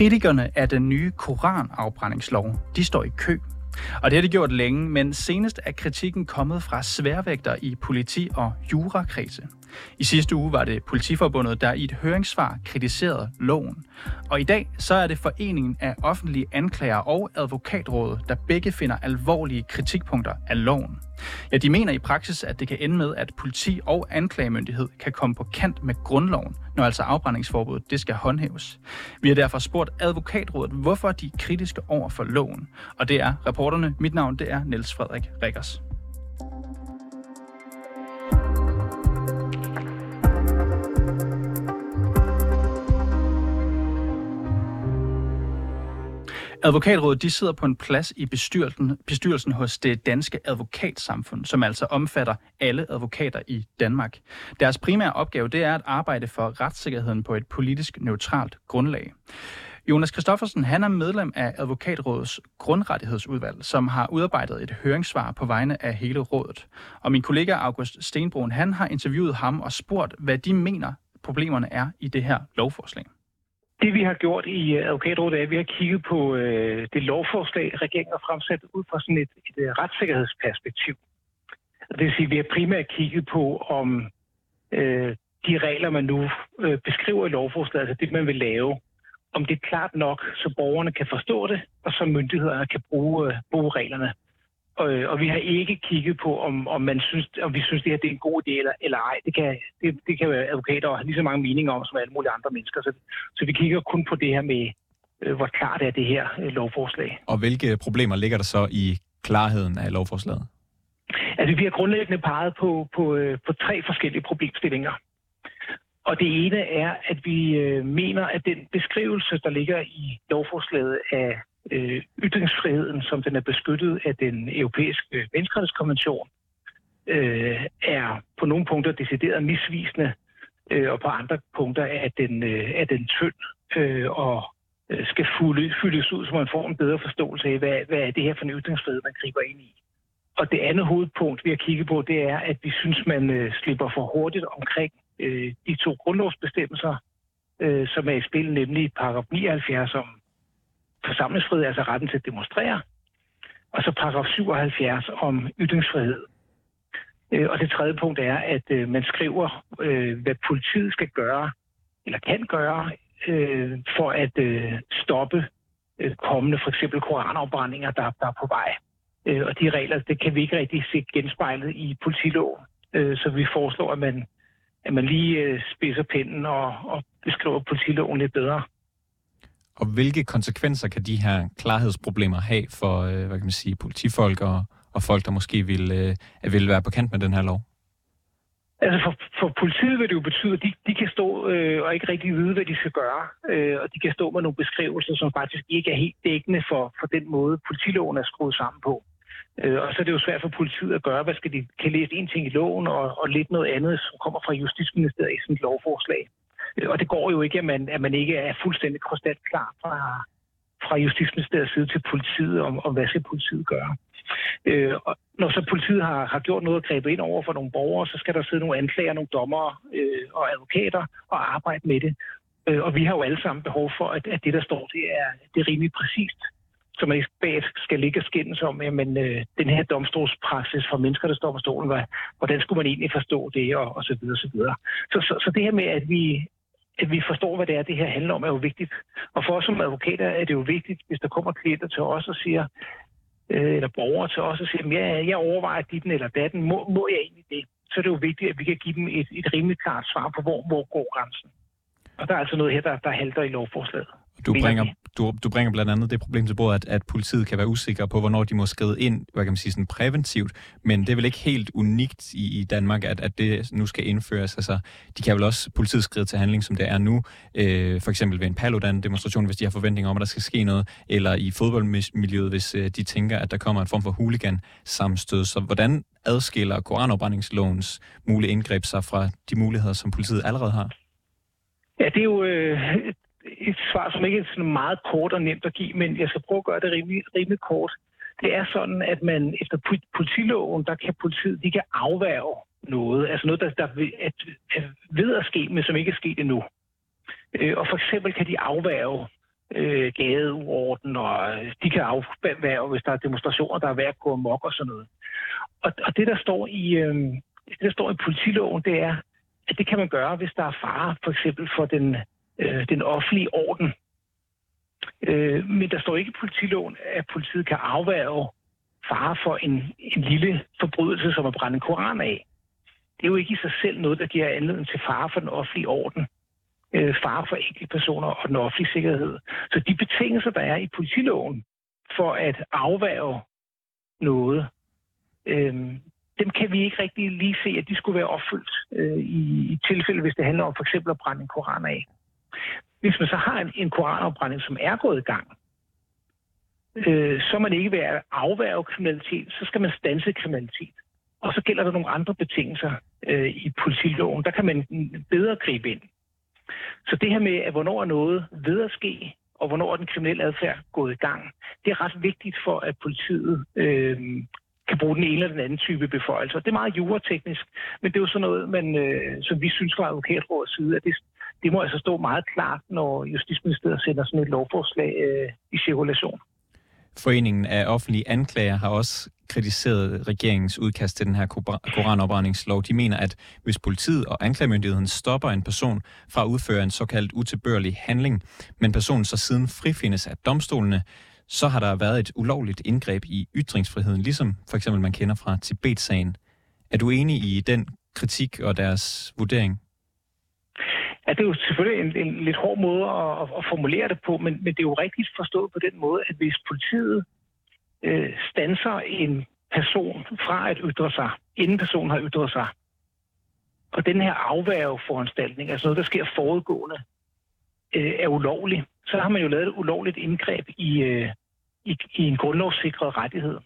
Kritikerne af den nye koranafbrændingslov, de står i kø. Og det har de gjort længe, men senest er kritikken kommet fra sværvægter i politi- og jurakredse. I sidste uge var det Politiforbundet, der i et høringssvar kritiserede loven. Og i dag så er det Foreningen af Offentlige Anklager og Advokatrådet, der begge finder alvorlige kritikpunkter af loven. Ja, de mener i praksis, at det kan ende med, at politi og anklagemyndighed kan komme på kant med grundloven, når altså afbrændingsforbuddet det skal håndhæves. Vi har derfor spurgt advokatrådet, hvorfor de er kritiske over for loven. Og det er reporterne. Mit navn det er Niels Frederik Rikkers. Advokatrådet de sidder på en plads i bestyrelsen, bestyrelsen hos det danske advokatsamfund, som altså omfatter alle advokater i Danmark. Deres primære opgave det er at arbejde for retssikkerheden på et politisk neutralt grundlag. Jonas Kristoffersen han er medlem af Advokatrådets grundrettighedsudvalg, som har udarbejdet et høringssvar på vegne af hele rådet. Og min kollega August Stenbrun han har interviewet ham og spurgt, hvad de mener problemerne er i det her lovforslag. Det vi har gjort i øh, advokatrådet er, at vi har kigget på øh, det lovforslag, regeringen har fremsat ud fra sådan et, et, et retssikkerhedsperspektiv. Det vil sige, at vi har primært kigget på, om øh, de regler, man nu øh, beskriver i lovforslaget, altså det, man vil lave, om det er klart nok, så borgerne kan forstå det, og så myndighederne kan bruge, øh, bruge reglerne. Og, øh, og vi har ikke kigget på, om, om, man synes, om vi synes, det her det er en god idé eller, eller ej. Det kan, det, det kan være advokater have lige så mange meninger om, som alle mulige andre mennesker. Så, så vi kigger kun på det her med, øh, hvor klart er det her øh, lovforslag. Og hvilke problemer ligger der så i klarheden af lovforslaget? Altså, vi har grundlæggende peget på, på, øh, på tre forskellige problemstillinger. Og det ene er, at vi øh, mener, at den beskrivelse, der ligger i lovforslaget af øh, ytringsfriheden, som den er beskyttet af den europæiske menneskerettighedskonvention, øh, er på nogle punkter decideret misvisende, øh, og på andre punkter er den, øh, er den tynd øh, og øh, skal fulde, fyldes ud, så man får en bedre forståelse af, hvad, hvad er det her for en ytringsfrihed, man griber ind i. Og det andet hovedpunkt, vi har kigget på, det er, at vi synes, man øh, slipper for hurtigt omkring øh, de to grundlovsbestemmelser, øh, som er i spil, nemlig paragraf 79 om forsamlingsfrihed, altså retten til at demonstrere, og så paragraf 77 om ytringsfrihed. Øh, og det tredje punkt er, at øh, man skriver, øh, hvad politiet skal gøre, eller kan gøre, for at stoppe kommende for eksempel koranafbrændinger, der, der er på vej. Og de regler, det kan vi ikke rigtig se genspejlet i politiloven. Så vi foreslår, at man, at man lige spidser pinden og, og beskriver politiloven lidt bedre. Og hvilke konsekvenser kan de her klarhedsproblemer have for øh, hvad kan man sige, politifolk og, og folk, der måske vil, øh, vil være på kant med den her lov? Altså for, for politiet vil det jo betyde, at de, de kan stå øh, og ikke rigtig vide, hvad de skal gøre. Øh, og de kan stå med nogle beskrivelser, som faktisk ikke er helt dækkende for, for den måde, politiloven er skruet sammen på. Øh, og så er det jo svært for politiet at gøre, hvad skal de kan læse en ting i loven, og, og lidt noget andet, som kommer fra Justitsministeriet i sådan et lovforslag. Øh, og det går jo ikke, at man, at man ikke er fuldstændig krystalklar fra, fra Justitsministeriets side til politiet om, om hvad skal politiet gøre. Øh, og når så politiet har, har gjort noget og grebet ind over for nogle borgere, så skal der sidde nogle anklager, nogle dommere øh, og advokater og arbejde med det. Øh, og vi har jo alle sammen behov for, at, at det, der står, det er, det er rimelig præcist. Så man ikke skal ligge og skændes om, jamen, øh, den her domstolspraksis for mennesker, der står på stolen, hvordan skulle man egentlig forstå det, og, og så videre, så videre. Så, så, så det her med, at vi, at vi forstår, hvad det er, det her handler om, er jo vigtigt. Og for os som advokater er det jo vigtigt, hvis der kommer klienter til os og siger, øh, eller borgere til os og siger, at jeg overvejer dit eller datten, må, må jeg egentlig det? Så er det jo vigtigt, at vi kan give dem et, et rimeligt klart svar på, hvor, hvor går grænsen. Og der er altså noget her, der, der halter i lovforslaget. Du bringer, du, du bringer blandt andet det problem til bordet, at, at politiet kan være usikre på, hvornår de må skride ind, hvad kan man sige, sådan præventivt, men det er vel ikke helt unikt i, i Danmark, at, at det nu skal indføres. Altså, de kan vel også politiet skride til handling, som det er nu, øh, for eksempel ved en Paludan-demonstration, hvis de har forventninger om, at der skal ske noget, eller i fodboldmiljøet, hvis øh, de tænker, at der kommer en form for huligan-samstød. Så hvordan adskiller koranopbrændingslovens mulige indgreb sig fra de muligheder, som politiet allerede har? Ja, det er jo øh, et svar, som ikke er sådan meget kort og nemt at give, men jeg skal prøve at gøre det rimelig, rimelig kort. Det er sådan, at man efter politiloven, der kan politiet, de kan afværge noget, altså noget, der, der er, er ved at ske, men som ikke er sket endnu. Øh, og for eksempel kan de afværge øh, gadeuorden, og øh, de kan afværge, hvis der er demonstrationer, der er værd at gå amok og sådan noget. Og, og det, der står i, øh, det, der står i politiloven, det er, at det kan man gøre, hvis der er fare for eksempel for den, øh, den offentlige orden. Øh, men der står ikke i politiloven, at politiet kan afværge fare for en, en lille forbrydelse, som at brænde en koran af. Det er jo ikke i sig selv noget, der giver anledning til fare for den offentlige orden, øh, fare for personer og den offentlige sikkerhed. Så de betingelser, der er i politiloven for at afværge noget, øh, dem kan vi ikke rigtig lige se, at de skulle være opfyldt øh, i, i tilfælde, hvis det handler om for eksempel at brænde en koran af. Hvis man så har en, en koranopbrænding, som er gået i gang, øh, så er man ikke ved at afværge kriminalitet, så skal man stanse kriminalitet. Og så gælder der nogle andre betingelser øh, i politiloven. Der kan man bedre gribe ind. Så det her med, at hvornår er noget ved at ske, og hvornår er den kriminelle adfærd gået i gang, det er ret vigtigt for, at politiet øh, kan bruge den ene eller den anden type beføjelser. Det er meget jurateknisk, men det er jo sådan noget, man, øh, som vi synes fra advokatrådets side, at det, det må altså stå meget klart, når Justitsministeriet sender sådan et lovforslag øh, i cirkulation. Foreningen af offentlige anklager har også kritiseret regeringens udkast til den her koranopbrændingslov. De mener, at hvis politiet og anklagemyndigheden stopper en person fra at udføre en såkaldt utilbørlig handling, men personen så siden frifindes af domstolene, så har der været et ulovligt indgreb i ytringsfriheden, ligesom for eksempel man kender fra Tibet-sagen. Er du enig i den kritik og deres vurdering? At det er jo selvfølgelig en, en lidt hård måde at, at formulere det på, men, men det er jo rigtigt forstået på den måde, at hvis politiet øh, stanser en person fra at ytre sig, inden personen har ytret sig, og den her afværgeforanstaltning, altså noget, der sker forudgående, øh, er ulovlig, så har man jo lavet et ulovligt indgreb i, øh, i, i en grundlovssikret rettighed.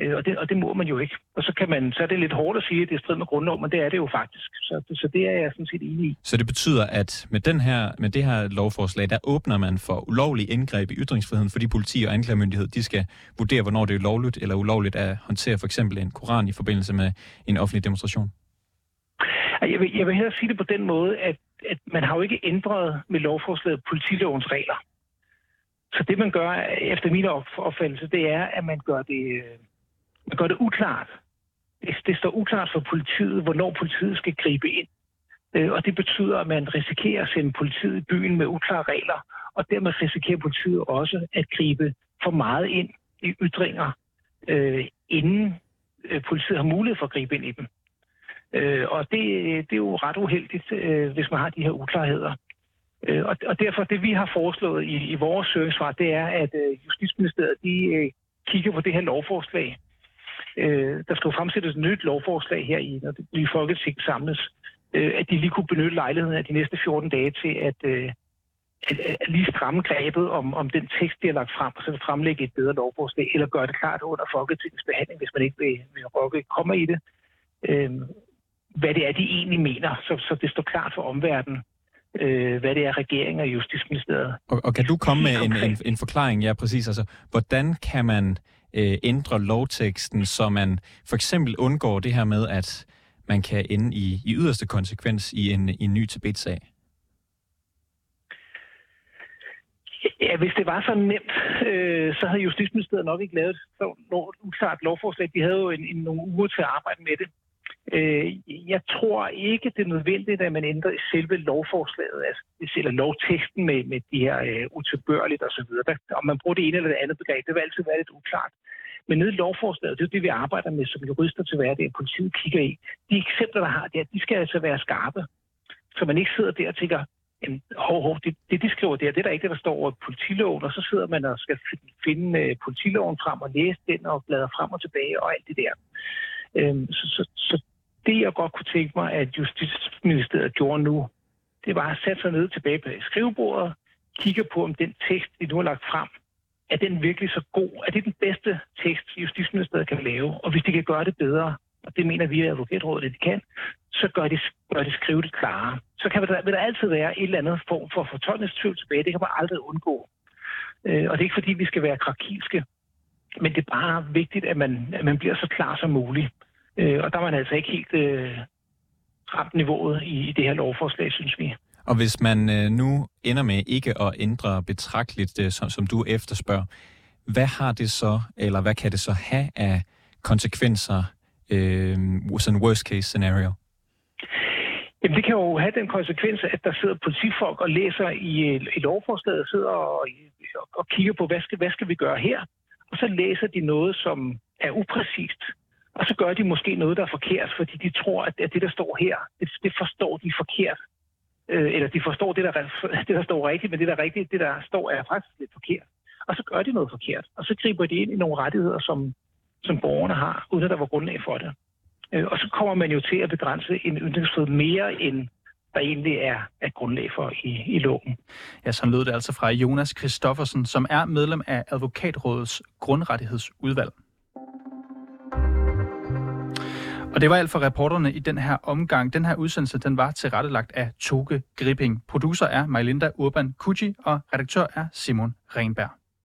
Øh, og, det, og det må man jo ikke. Og så, kan man, så er det lidt hårdt at sige, at det er strid med grundlov, men det er det jo faktisk. Så, så det er jeg sådan set enig i. Så det betyder, at med, den her, med det her lovforslag, der åbner man for ulovlig indgreb i ytringsfriheden, fordi politi og anklagemyndighed, de skal vurdere, hvornår det er lovligt eller ulovligt at håndtere for eksempel en koran i forbindelse med en offentlig demonstration? Jeg vil, jeg vil hellere sige det på den måde, at, at man har jo ikke ændret med lovforslaget politilovens regler. Så det, man gør efter min opfattelse, det er, at man gør det, øh, man gør det uklart. Det, det står uklart for politiet, hvornår politiet skal gribe ind. Øh, og det betyder, at man risikerer at sende politiet i byen med uklare regler, og dermed risikerer politiet også at gribe for meget ind i ytringer, øh, inden øh, politiet har mulighed for at gribe ind i dem. Øh, og det, det er jo ret uheldigt, øh, hvis man har de her uklarheder. Øh, og, og derfor, det vi har foreslået i, i vores søgningssvar, det er, at øh, Justitsministeriet de, øh, kigger på det her lovforslag. Øh, der skal jo fremsættes et nyt lovforslag her i, når det nye folketing samles, øh, at de lige kunne benytte lejligheden af de næste 14 dage til at, øh, at, at lige stramme grebet om, om den tekst, de har lagt frem, og så fremlægge et bedre lovforslag, eller gøre det klart under Folketingets behandling, hvis man ikke vil, vil rokke kommer i det, øh, hvad det er, de egentlig mener, så, så det står klart for omverdenen, øh, hvad det er, regeringen og Justitsministeriet. Og, og kan du komme med en, en, en forklaring? Ja, præcis. Altså, hvordan kan man øh, Øh, ændre lovteksten, så man for eksempel undgår det her med, at man kan ende i, i yderste konsekvens i en, i en ny Tibet-sag? Ja, hvis det var så nemt, øh, så havde Justitsministeriet nok ikke lavet så uklart lovforslag. De havde jo en, en, nogle uger til at arbejde med det. Øh, jeg tror ikke, det er nødvendigt, at man ændrer i selve lovforslaget, altså eller lovteksten med, med de her øh, utilbørligt osv. Om man bruger det ene eller det andet begreb, det vil altid være lidt uklart. Men nede i lovforslaget, det er det, vi arbejder med som jurister til hverdag, at politiet kigger i. De eksempler, der har det, de skal altså være skarpe. Så man ikke sidder der og tænker, jamen, hov, hov, det, det, de skriver der, det er der ikke det, der står over politiloven, og så sidder man og skal finde øh, politiloven frem og læse den og bladre frem og tilbage og alt det der. Øhm, så, så, så det, jeg godt kunne tænke mig, at Justitsministeriet gjorde nu, det var at sætte sig ned tilbage på skrivebordet, kigge på, om den tekst, de nu har lagt frem, er den virkelig så god? Er det den bedste tekst, Justitsministeriet kan lave? Og hvis de kan gøre det bedre, og det mener vi i advokatrådet, at de kan, så gør de, gør de skrive det klarere. Så kan der, vil der altid være et eller andet form for fortolkningstvivl tilbage. Det kan man aldrig undgå. Øh, og det er ikke fordi, vi skal være krakilske, men det er bare vigtigt, at man, at man bliver så klar som muligt. Øh, og der er man altså ikke helt øh, ramt niveauet i, i det her lovforslag, synes vi. Og hvis man øh, nu ender med ikke at ændre betragteligt, det, som, som du efterspørger, hvad har det så, eller hvad kan det så have af konsekvenser, øh, sådan worst case scenario? Jamen, det kan jo have den konsekvens, at der sidder politifolk og læser i, i lovforslaget, sidder og, og kigger på, hvad skal, hvad skal vi gøre her? Og så læser de noget, som er upræcist. Og så gør de måske noget, der er forkert, fordi de tror, at det, der står her, det, det forstår de forkert. Øh, eller de forstår det der, det, der står rigtigt, men det der rigtigt, det der står, er faktisk lidt forkert. Og så gør de noget forkert. Og så griber de ind i nogle rettigheder, som, som borgerne har, uden at der var grundlag for det. Øh, og så kommer man jo til at begrænse en ytringsfrihed mere end der egentlig er, er grundlag for i, i loven. Ja, så lød det altså fra Jonas Christoffersen, som er medlem af Advokatrådets grundrettighedsudvalg. Og det var alt for reporterne i den her omgang. Den her udsendelse den var tilrettelagt af Toge Gripping. Producer er Majlinda Urban Kuji, og redaktør er Simon Renberg.